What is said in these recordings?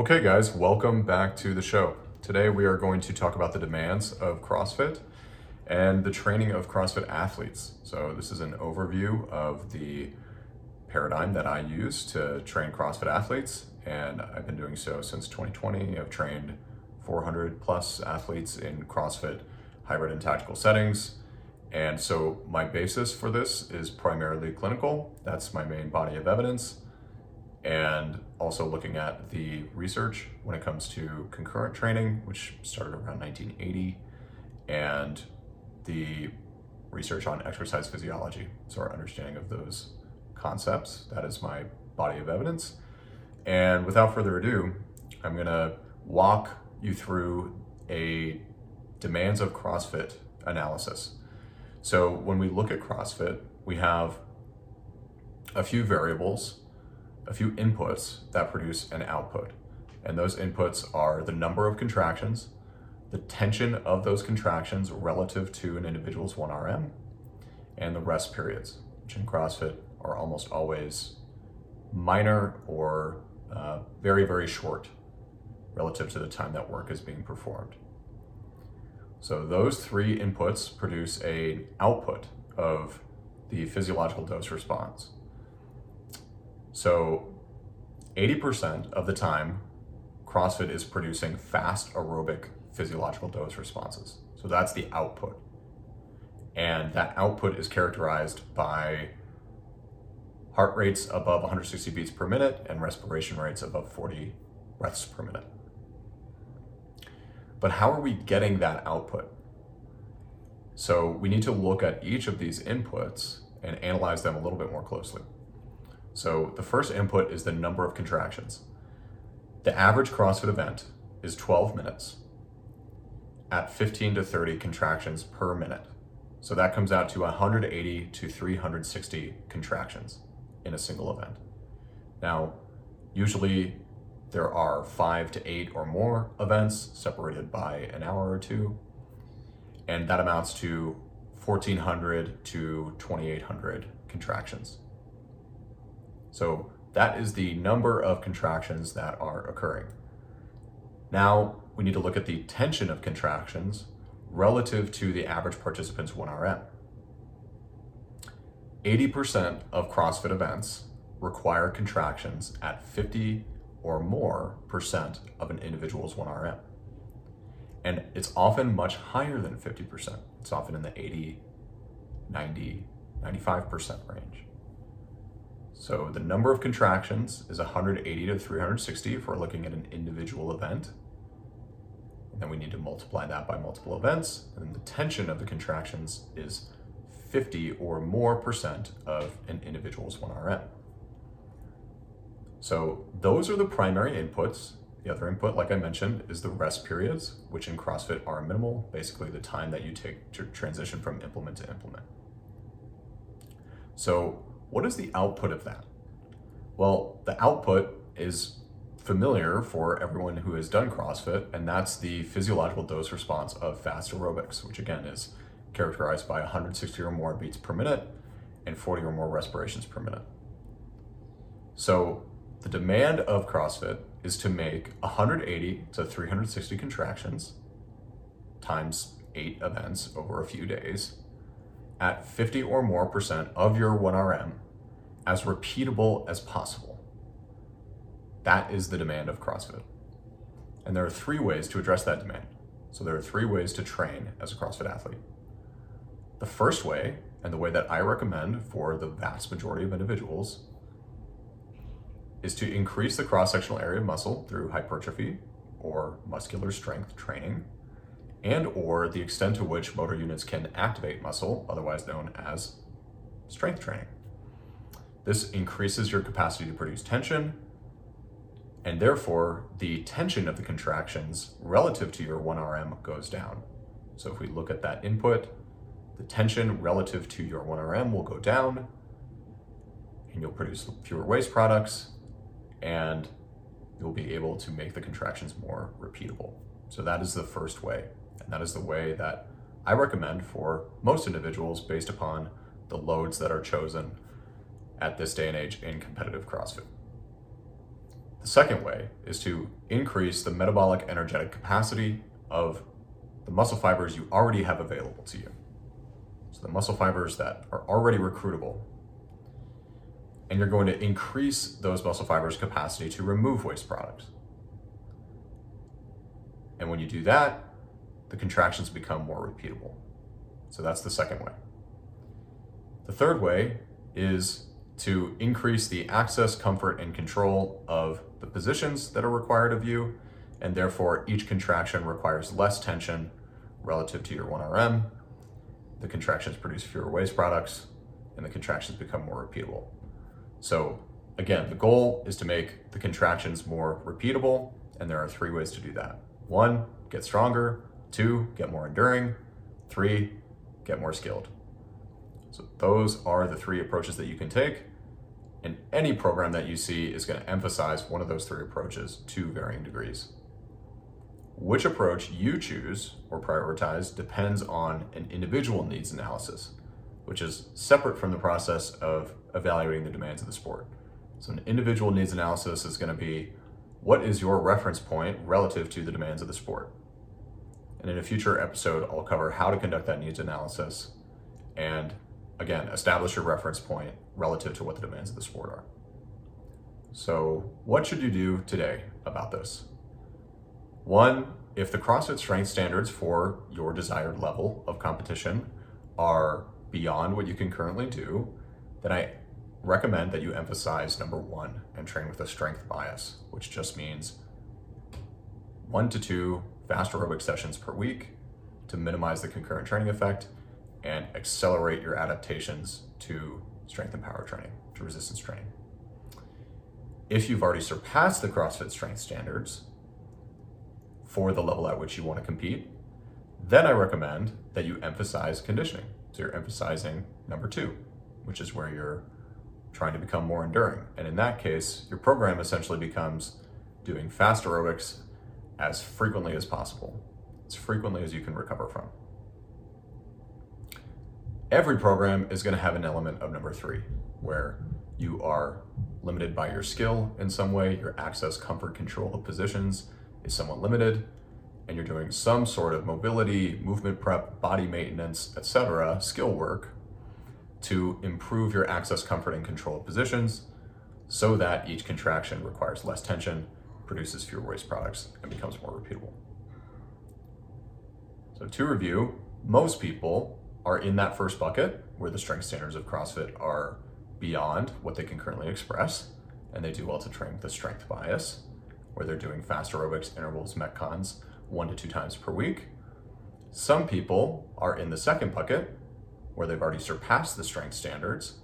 Okay, guys, welcome back to the show. Today we are going to talk about the demands of CrossFit and the training of CrossFit athletes. So, this is an overview of the paradigm that I use to train CrossFit athletes, and I've been doing so since 2020. I've trained 400 plus athletes in CrossFit hybrid and tactical settings. And so, my basis for this is primarily clinical, that's my main body of evidence and also looking at the research when it comes to concurrent training, which started around 1980, and the research on exercise physiology. So, our understanding of those concepts. That is my body of evidence. And without further ado, I'm going to walk you through a demands of CrossFit analysis. So, when we look at CrossFit, we have a few variables a few inputs that produce an output. And those inputs are the number of contractions, the tension of those contractions relative to an individual's 1RM, and the rest periods, which in CrossFit are almost always minor or uh, very, very short relative to the time that work is being performed. So those three inputs produce a output of the physiological dose response. So 80% of the time, CrossFit is producing fast aerobic physiological dose responses. So that's the output. And that output is characterized by heart rates above 160 beats per minute and respiration rates above 40 breaths per minute. But how are we getting that output? So we need to look at each of these inputs and analyze them a little bit more closely. So the first input is the number of contractions. The average CrossFit event is 12 minutes at 15 to 30 contractions per minute. So that comes out to 180 to 360 contractions in a single event. Now, usually there are five to eight or more events separated by an hour or two, and that amounts to 1400 to 2800 contractions. So that is the number of contractions that are occurring. Now we need to look at the tension of contractions relative to the average participant's 1RM. 80% of CrossFit events require contractions at 50 or more percent of an individual's 1RM. And it's often much higher than 50%. It's often in the 80, 90, 95% range. So the number of contractions is 180 to 360 if we're looking at an individual event. And then we need to multiply that by multiple events. And then the tension of the contractions is 50 or more percent of an individual's 1RM. So those are the primary inputs. The other input, like I mentioned, is the rest periods, which in CrossFit are minimal, basically the time that you take to transition from implement to implement. So what is the output of that? Well, the output is familiar for everyone who has done CrossFit, and that's the physiological dose response of fast aerobics, which again is characterized by 160 or more beats per minute and 40 or more respirations per minute. So, the demand of CrossFit is to make 180 to 360 contractions times eight events over a few days at 50 or more percent of your 1RM as repeatable as possible. That is the demand of CrossFit. And there are three ways to address that demand. So there are three ways to train as a CrossFit athlete. The first way, and the way that I recommend for the vast majority of individuals, is to increase the cross sectional area of muscle through hypertrophy or muscular strength training and or the extent to which motor units can activate muscle, otherwise known as strength training. This increases your capacity to produce tension, and therefore the tension of the contractions relative to your 1RM goes down. So if we look at that input, the tension relative to your 1RM will go down, and you'll produce fewer waste products, and you'll be able to make the contractions more repeatable. So that is the first way. And that is the way that I recommend for most individuals based upon the loads that are chosen at this day and age in competitive CrossFit. The second way is to increase the metabolic energetic capacity of the muscle fibers you already have available to you. So the muscle fibers that are already recruitable. And you're going to increase those muscle fibers' capacity to remove waste products. And when you do that, the contractions become more repeatable. So that's the second way. The third way is to increase the access, comfort, and control of the positions that are required of you, and therefore each contraction requires less tension relative to your 1RM. The contractions produce fewer waste products, and the contractions become more repeatable. So, again, the goal is to make the contractions more repeatable, and there are three ways to do that. One, get stronger. Two, get more enduring. Three, get more skilled. So those are the three approaches that you can take. And any program that you see is going to emphasize one of those three approaches to varying degrees. Which approach you choose or prioritize depends on an individual needs analysis, which is separate from the process of evaluating the demands of the sport. So, an individual needs analysis is going to be what is your reference point relative to the demands of the sport? And in a future episode, I'll cover how to conduct that needs analysis and again, establish your reference point relative to what the demands of the sport are. So, what should you do today about this? One, if the CrossFit strength standards for your desired level of competition are beyond what you can currently do, then I recommend that you emphasize number one and train with a strength bias, which just means one to two fast aerobic sessions per week to minimize the concurrent training effect and accelerate your adaptations to strength and power training, to resistance training. If you've already surpassed the CrossFit strength standards for the level at which you want to compete, then I recommend that you emphasize conditioning. So you're emphasizing number two, which is where you're trying to become more enduring. And in that case, your program essentially becomes doing fast aerobics as frequently as possible, as frequently as you can recover from. Every program is going to have an element of number three, where you are limited by your skill in some way, your access, comfort, control of positions is somewhat limited, and you're doing some sort of mobility, movement prep, body maintenance, etc., skill work to improve your access, comfort, and control of positions so that each contraction requires less tension produces fewer waste products and becomes more repeatable. So, to review, most people are in that first bucket where the strength standards of CrossFit are beyond what they can currently express, and they do well to train with a strength bias, where they're doing fast aerobics, intervals, metcons one to two times per week. Some people are in the second bucket, where they've already surpassed the strength standards,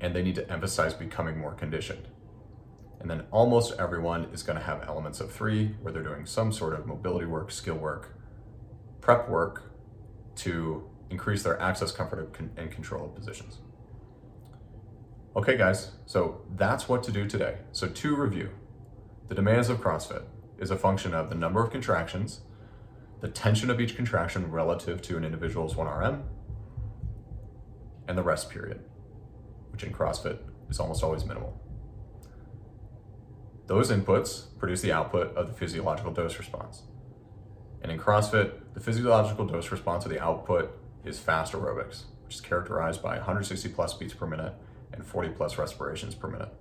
and they need to emphasize becoming more conditioned. And then almost everyone is going to have elements of three where they're doing some sort of mobility work, skill work, prep work to increase their access, comfort, and control of positions. Okay, guys, so that's what to do today. So, to review, the demands of CrossFit is a function of the number of contractions, the tension of each contraction relative to an individual's 1RM, and the rest period, which in CrossFit is almost always minimal. Those inputs produce the output of the physiological dose response. And in CrossFit, the physiological dose response of the output is fast aerobics, which is characterized by 160 plus beats per minute and 40 plus respirations per minute.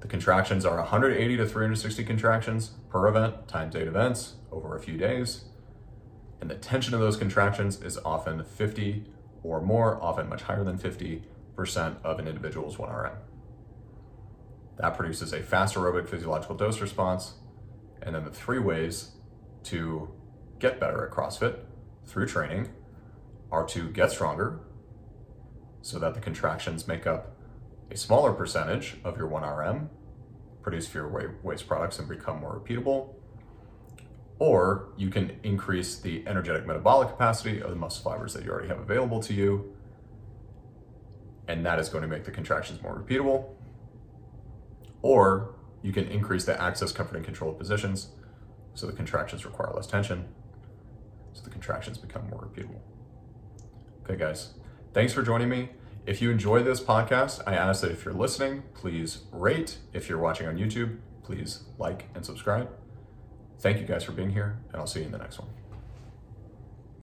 The contractions are 180 to 360 contractions per event times eight events over a few days. And the tension of those contractions is often 50 or more, often much higher than 50% of an individual's 1RM. That produces a fast aerobic physiological dose response. And then the three ways to get better at CrossFit through training are to get stronger so that the contractions make up a smaller percentage of your 1RM, produce fewer waste products, and become more repeatable. Or you can increase the energetic metabolic capacity of the muscle fibers that you already have available to you, and that is going to make the contractions more repeatable or you can increase the access, comfort, and control of positions so the contractions require less tension, so the contractions become more repeatable. Okay, guys, thanks for joining me. If you enjoy this podcast, I ask that if you're listening, please rate. If you're watching on YouTube, please like and subscribe. Thank you guys for being here, and I'll see you in the next one.